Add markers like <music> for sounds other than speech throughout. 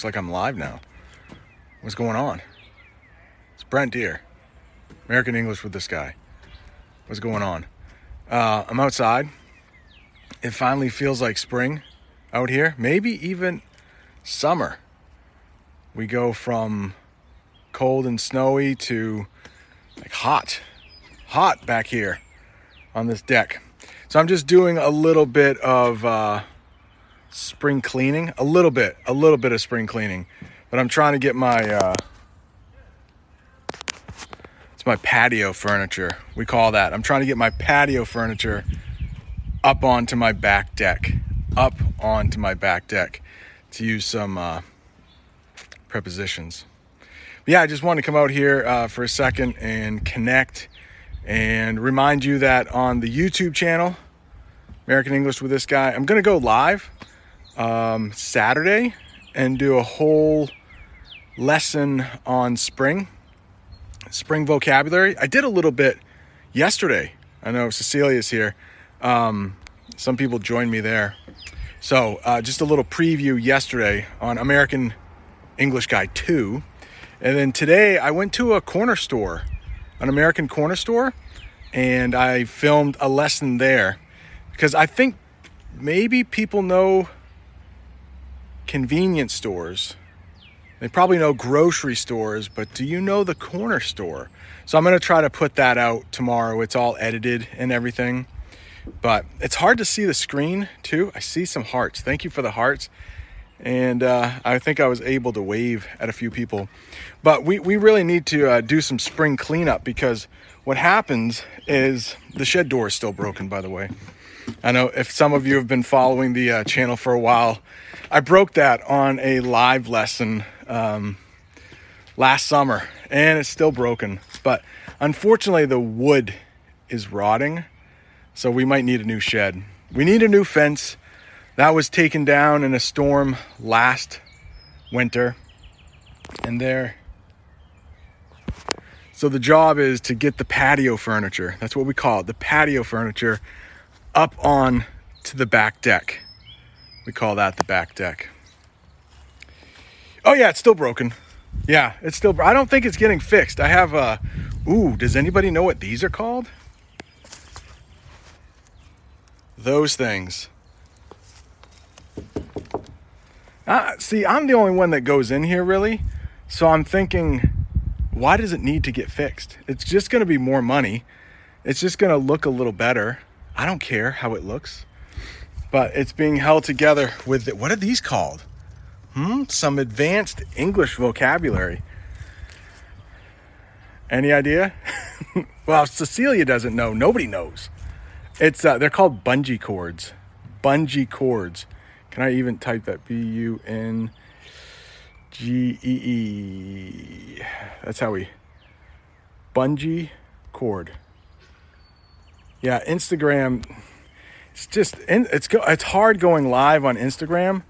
Looks like I'm live now. What's going on? It's Brent Deer, American English with this guy. What's going on? Uh, I'm outside. It finally feels like spring out here, maybe even summer. We go from cold and snowy to like hot, hot back here on this deck. So I'm just doing a little bit of uh, spring cleaning, a little bit, a little bit of spring cleaning, but I'm trying to get my uh, it's my patio furniture. We call that. I'm trying to get my patio furniture up onto my back deck, up onto my back deck, to use some uh, prepositions. But yeah, I just wanted to come out here uh, for a second and connect and remind you that on the YouTube channel, American English with this guy, I'm to go live um, Saturday and do a whole lesson on spring, spring vocabulary. I did a little bit yesterday. I know Cecilia's here. Um, some people joined me there. So, uh, just a little preview yesterday on American English Guy 2. And then today I went to a corner store, an American corner store, and I filmed a lesson there because I think maybe people know convenience stores. They probably know grocery stores, but do you know the corner store? So I'm going to try to put that out tomorrow. It's all edited and everything. But it's hard to see the screen too. I see some hearts. Thank you for the hearts. And uh, I think I was able to wave at a few people. But we, we really need to uh, do some spring cleanup because what happens is the shed door is still broken, by the way. I know if some of you have been following the uh, channel for a while, I broke that on a live lesson um, last summer, and it's still broken. But unfortunately, the wood is rotting, so we might need a new shed. We need a new fence. That was taken down in a storm last winter, and there. So the job is to get the patio furniture. That's what we call it, the patio furniture, up on to the back deck. We call that the back deck. Oh yeah, it's still broken. Yeah, it's still. I don't think it's getting fixed. I have a. Ooh, does anybody know what these are called? Those things. Uh, see, I'm the only one that goes in here really, so I'm thinking, why does it need to get fixed? It's just going to be more money. It's just going to look a little better. I don't care how it looks but it's being held together with the, what are these called? Hmm, some advanced English vocabulary. Any idea? <laughs> well, Cecilia doesn't know. Nobody knows. It's uh, they're called bungee cords. Bungee cords. Can I even type that? B U N G E E. That's how we. Bungee cord. Yeah, Instagram it's just it's it's hard going live on Instagram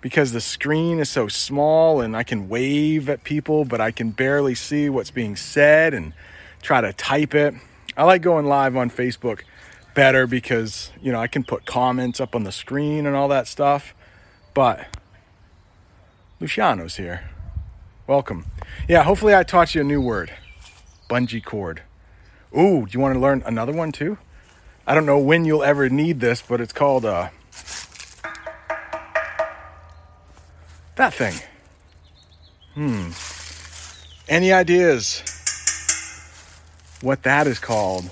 because the screen is so small and I can wave at people, but I can barely see what's being said and try to type it. I like going live on Facebook better because, you know, I can put comments up on the screen and all that stuff. But Luciano's here. Welcome. Yeah, hopefully I taught you a new word. Bungee cord. Ooh, do you want to learn another one too? I don't know when you'll ever need this, but it's called uh, that thing. Hmm. Any ideas what that is called?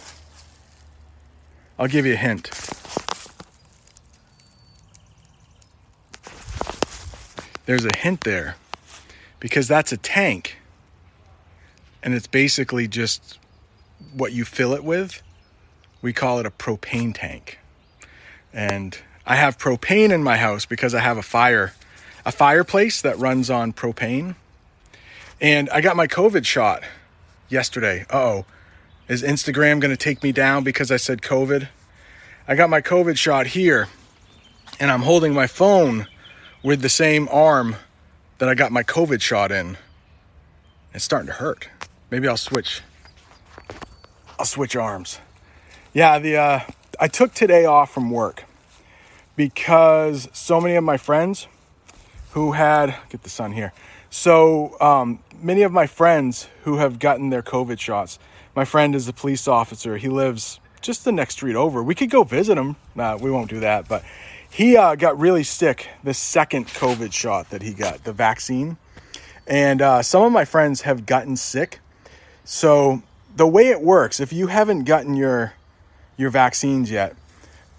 I'll give you a hint. There's a hint there because that's a tank and it's basically just what you fill it with we call it a propane tank. And I have propane in my house because I have a fire a fireplace that runs on propane. And I got my COVID shot yesterday. oh. Is Instagram going to take me down because I said COVID? I got my COVID shot here and I'm holding my phone with the same arm that I got my COVID shot in. It's starting to hurt. Maybe I'll switch. I'll switch arms. Yeah, the uh, I took today off from work because so many of my friends who had get the sun here. So um, many of my friends who have gotten their COVID shots. My friend is a police officer. He lives just the next street over. We could go visit him. Nah, we won't do that. But he uh, got really sick the second COVID shot that he got, the vaccine. And uh, some of my friends have gotten sick. So the way it works, if you haven't gotten your your vaccines yet,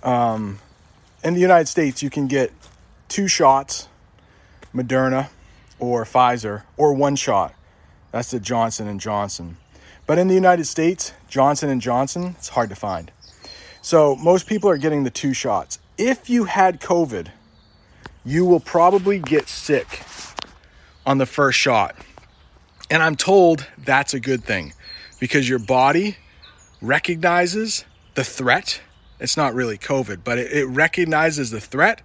um, in the United States, you can get two shots, Moderna or Pfizer, or one shot. That's the Johnson and Johnson. But in the United States, Johnson and Johnson, it's hard to find. So most people are getting the two shots. If you had COVID, you will probably get sick on the first shot. And I'm told that's a good thing because your body recognizes the threat. It's not really COVID, but it, it recognizes the threat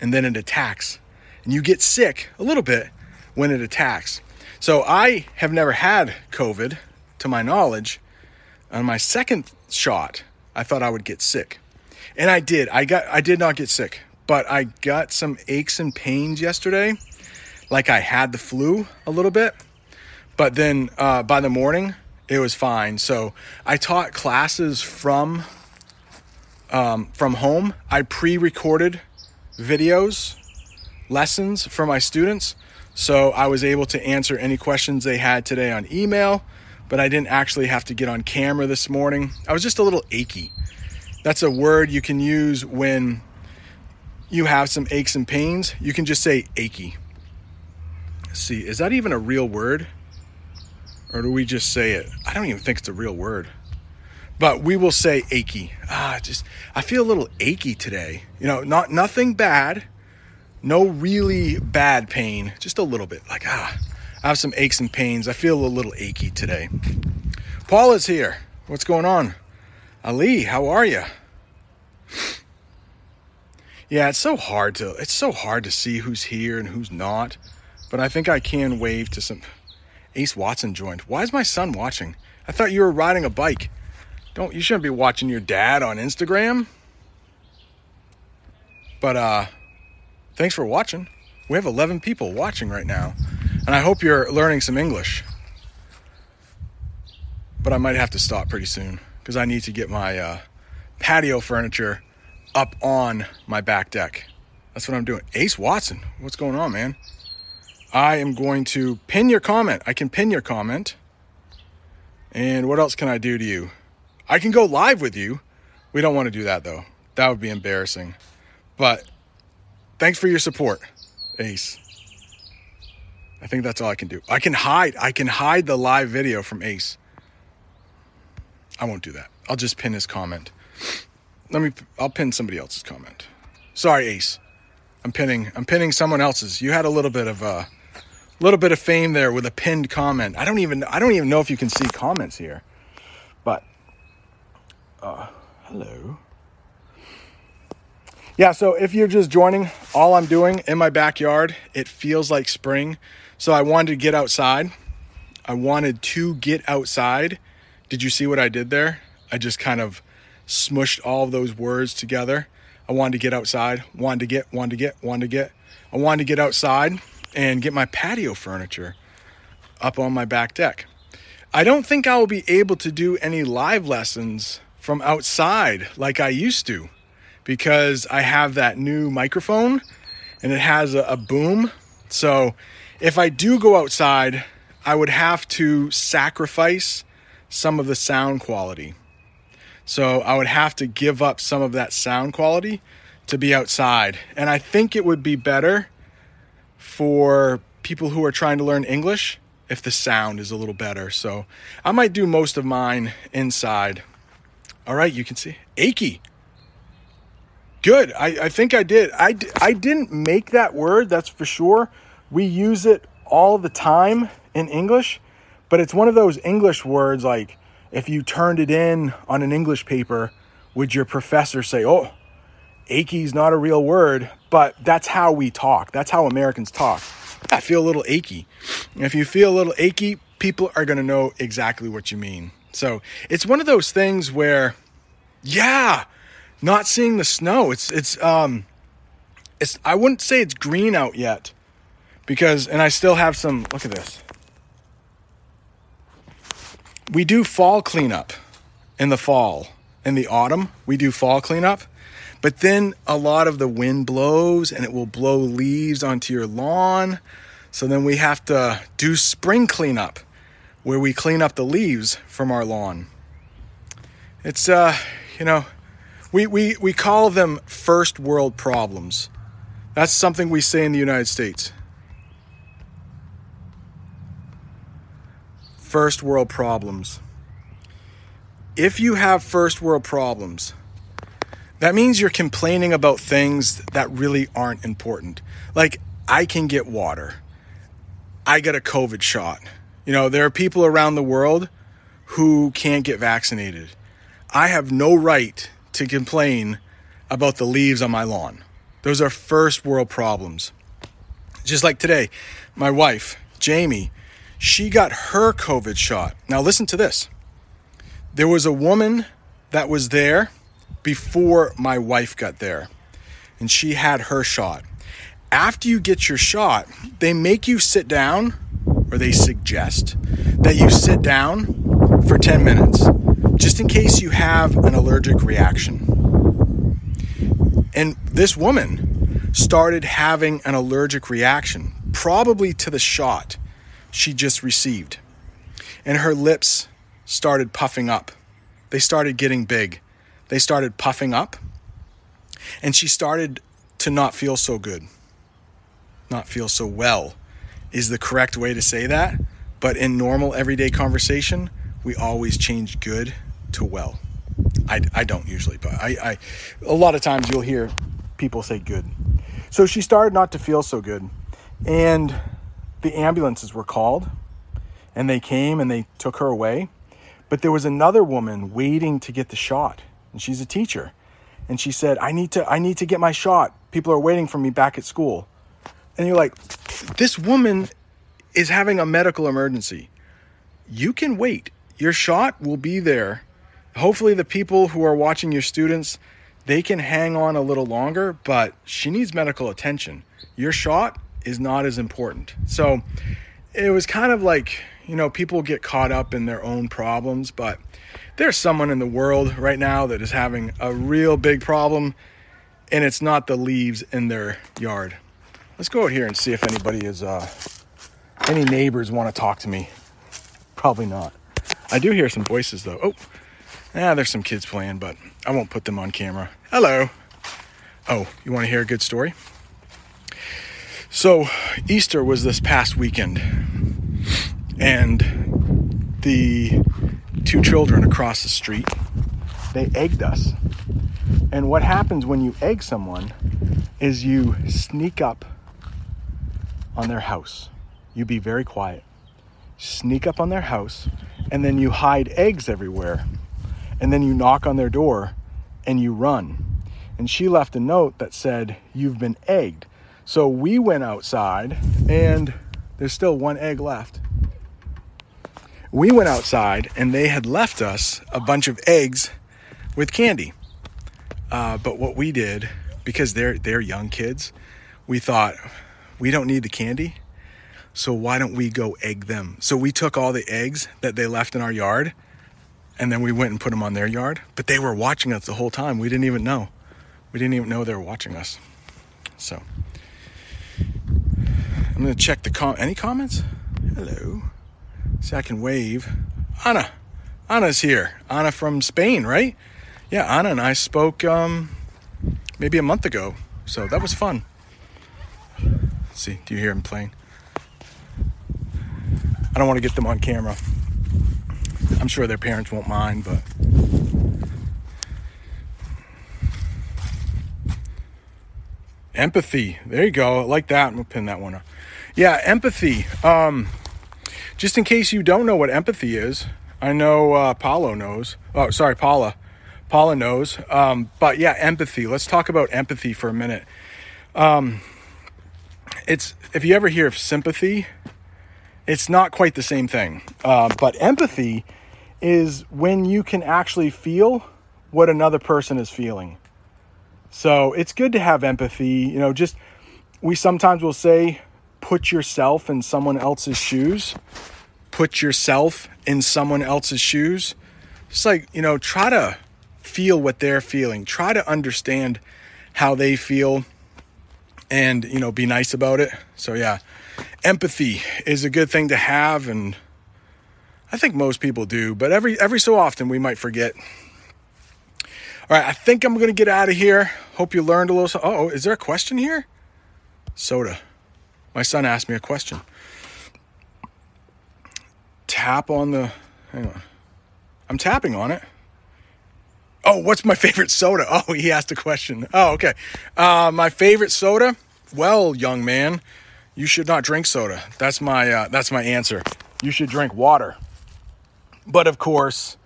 and then it attacks. And you get sick a little bit when it attacks. So I have never had COVID to my knowledge, on my second shot, I thought I would get sick. And I did. I got I did not get sick, but I got some aches and pains yesterday. Like I had the flu a little bit. But then uh, by the morning, it was fine. So I taught classes from um, from home. I pre-recorded videos, lessons for my students. So I was able to answer any questions they had today on email but I didn't actually have to get on camera this morning. I was just a little achy. That's a word you can use when you have some aches and pains. You can just say achy. Let's see, is that even a real word? Or do we just say it? I don't even think it's a real word. But we will say achy. Ah, just I feel a little achy today. You know, not nothing bad. No really bad pain, just a little bit. Like ah, I have some aches and pains. I feel a little achy today. Paula's here. What's going on? Ali, how are you? Yeah, it's so hard to it's so hard to see who's here and who's not. But I think I can wave to some Ace Watson joined. Why is my son watching? I thought you were riding a bike. Don't you shouldn't be watching your dad on Instagram. But uh thanks for watching. We have 11 people watching right now. And I hope you're learning some English. But I might have to stop pretty soon because I need to get my uh, patio furniture up on my back deck. That's what I'm doing. Ace Watson, what's going on, man? I am going to pin your comment. I can pin your comment. And what else can I do to you? I can go live with you. We don't want to do that though. That would be embarrassing. But thanks for your support, Ace. I think that's all I can do. I can hide. I can hide the live video from Ace. I won't do that. I'll just pin his comment. Let me. I'll pin somebody else's comment. Sorry, Ace. I'm pinning. I'm pinning someone else's. You had a little bit of a uh, little bit of fame there with a pinned comment. I don't even. I don't even know if you can see comments here. But uh, hello. Yeah, so if you're just joining, all I'm doing in my backyard, it feels like spring. So I wanted to get outside. I wanted to get outside. Did you see what I did there? I just kind of smushed all of those words together. I wanted to get outside, wanted to get, wanted to get, wanted to get. I wanted to get outside and get my patio furniture up on my back deck. I don't think I will be able to do any live lessons from outside like I used to because I have that new microphone and it has a, a boom. So if I do go outside, I would have to sacrifice some of the sound quality. So I would have to give up some of that sound quality to be outside. And I think it would be better for people who are trying to learn English if the sound is a little better. So I might do most of mine inside. All right, you can see. Achy. Good. I, I think I did. I, I didn't make that word, that's for sure. We use it all the time in English, but it's one of those English words like if you turned it in on an English paper, would your professor say, oh, achy's not a real word, but that's how we talk. That's how Americans talk. I feel a little achy. If you feel a little achy, people are going to know exactly what you mean. So it's one of those things where, yeah, not seeing the snow. It's it's um it's I wouldn't say it's green out yet because and I still have some look at this. We do fall cleanup in the fall. In the autumn, we do fall cleanup. But then a lot of the wind blows and it will blow leaves onto your lawn. So then we have to do spring cleanup where we clean up the leaves from our lawn. It's uh, you know, we, we, we call them first world problems. That's something we say in the United States. First world problems. If you have first world problems, that means you're complaining about things that really aren't important. Like, I can get water. I got a COVID shot. You know, there are people around the world who can't get vaccinated. I have no right to complain about the leaves on my lawn. Those are first world problems. Just like today, my wife, Jamie, she got her COVID shot. Now, listen to this. There was a woman that was there before my wife got there, and she had her shot. After you get your shot, they make you sit down, or they suggest that you sit down for 10 minutes just in case you have an allergic reaction. And this woman started having an allergic reaction, probably to the shot she just received. And her lips started puffing up. They started getting big. They started puffing up. And she started to not feel so good. Not feel so well is the correct way to say that. But in normal everyday conversation, we always change good to well. I, I don't usually, but I, I a lot of times you'll hear people say good. So she started not to feel so good, and the ambulances were called, and they came and they took her away. But there was another woman waiting to get the shot, and she's a teacher, and she said, "I need to I need to get my shot. People are waiting for me back at school." And you're like, this woman is having a medical emergency. You can wait. Your shot will be there hopefully the people who are watching your students they can hang on a little longer but she needs medical attention your shot is not as important so it was kind of like you know people get caught up in their own problems but there's someone in the world right now that is having a real big problem and it's not the leaves in their yard let's go out here and see if anybody is uh any neighbors want to talk to me probably not i do hear some voices though oh yeah, there's some kids playing, but I won't put them on camera. Hello. Oh, you want to hear a good story? So, Easter was this past weekend, and the two children across the street, they egged us. And what happens when you egg someone is you sneak up on their house. You be very quiet. Sneak up on their house, and then you hide eggs everywhere and then you knock on their door and you run. And she left a note that said, You've been egged. So we went outside and there's still one egg left. We went outside and they had left us a bunch of eggs with candy. Uh, but what we did, because they're they're young kids, we thought we don't need the candy, so why don't we go egg them? So we took all the eggs that they left in our yard and then we went and put them on their yard. But they were watching us the whole time. We didn't even know. We didn't even know they were watching us. So I'm gonna check the com. Any comments? Hello. Can wave. Anna. Anna's here. Anna from Spain, right? Yeah, Anna and I spoke um, maybe a month ago. So that was fun. Let's see, do you hear him playing? I don't want to get them on camera. I'm sure their parents won't mind, but Empathy. There you go. I like that. I'm gonna pin that one up. Yeah, empathy. Um, just in case you don't know what empathy is, I know uh, Paulo knows. Oh, sorry, Paula. Paula knows. Um, but yeah, empathy. Let's talk about empathy for a minute. Um, it's if you ever hear of sympathy, it's not quite the same thing. Uh, but empathy is when you can actually feel what another person is feeling. So it's good to have empathy. You know, just we sometimes will say, put yourself in someone else's shoes. Put yourself in someone else's shoes. It's like, you know, try to feel what they're feeling. Try to understand how they feel and, you know, be nice about it. So, yeah, empathy is a good thing to have. And I think most people do, but every, every so often we might forget. All right, I think I'm going to get out of here. Hope you learned a little. Oh, is there a question here? Soda. My son asked me a question. Tap on the. Hang on. I'm tapping on it. Oh, what's my <laughs> favorite soda? Oh, he asked a question. Oh, okay. Uh, my favorite soda? Well, young man, you should not drink soda. That's my uh, that's my answer. You should drink water. But of course,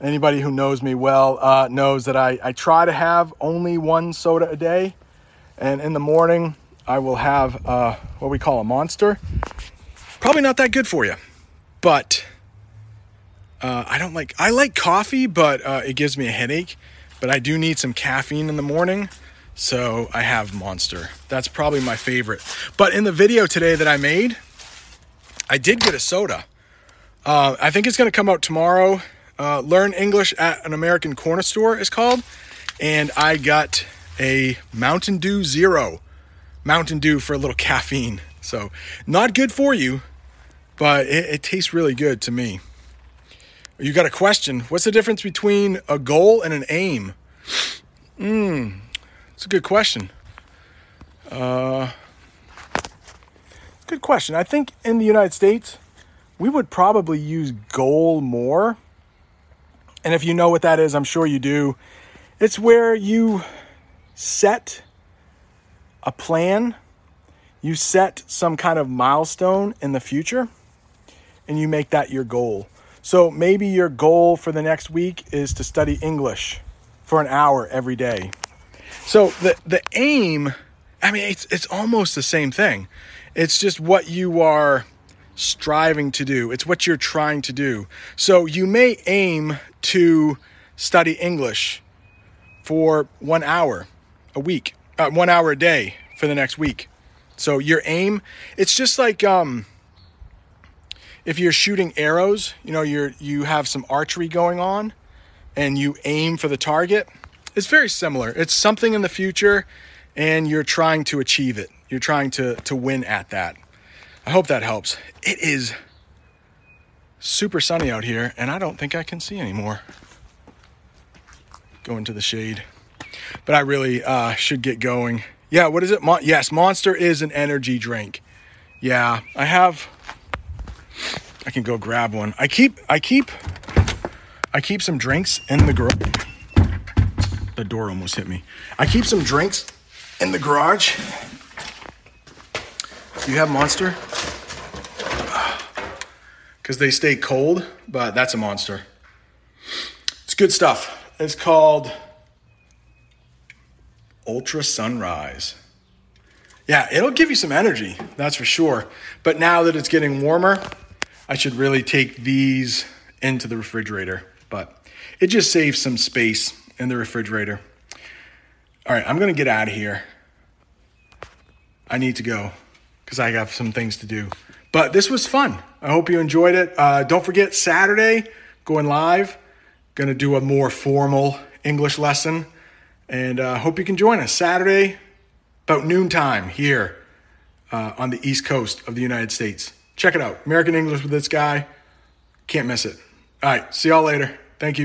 Anybody who knows me well uh, knows that I, I try to have only one soda a day. And in the morning, I will have uh, what we call a monster. Probably not that good for you, but uh, I don't like. I like coffee, but uh, it gives me a headache. But I do need some caffeine in the morning, so I have Monster. That's probably my favorite. But in the video today that I made, I did get a soda. Uh, I think it's going to come out tomorrow uh, Learn English at an American Corner Store is called, and I got a Mountain Dew Zero. Mountain Dew for a little caffeine. So, not good for you, but it, it tastes really good to me. You got a question. What's the difference between a goal and an aim? Hmm, it's a good question. Uh, good question. I think in the United States, we would probably use goal more and if you know what that is, I'm sure you do. It's where you set a plan, you set some kind of milestone in the future, and you make that your goal. So maybe your goal for the next week is to study English for an hour every day. So the the aim, I mean it's it's almost the same thing. It's just what you are striving to do. It's what you're trying to do. So you may aim to study English for one hour a week, uh, one hour a day for the next week. So your aim, it's just like um, if you're shooting arrows, you know, you're you have some archery going on, and you aim for the target. It's very similar. It's something in the future, and you're trying to achieve it. You're trying to to win at that. I hope that helps. It is super sunny out here, and I don't think I can see anymore. Go into the shade. But I really uh, should get going. Yeah, what is it? Mon- yes, Monster is an energy drink. Yeah, I have. I can go grab one. I keep. I keep. I keep some drinks in the garage. The door almost hit me. I keep some drinks in the garage. You have Monster? <sighs> because they stay cold, but that's a monster. It's good stuff. It's called Ultra Sunrise. Yeah, it'll give you some energy, that's for sure. But now that it's getting warmer, I should really take these into the refrigerator. But it just saves some space in the refrigerator. All right, I'm going to get out of here. I need to go because I have some things to do. But this was fun. I hope you enjoyed it. Uh, don't forget, Saturday, going live, going to do a more formal English lesson. And uh, hope you can join us Saturday, about noontime here uh, on the East Coast of the United States. Check it out American English with this guy. Can't miss it. All right, see y'all later. Thank you.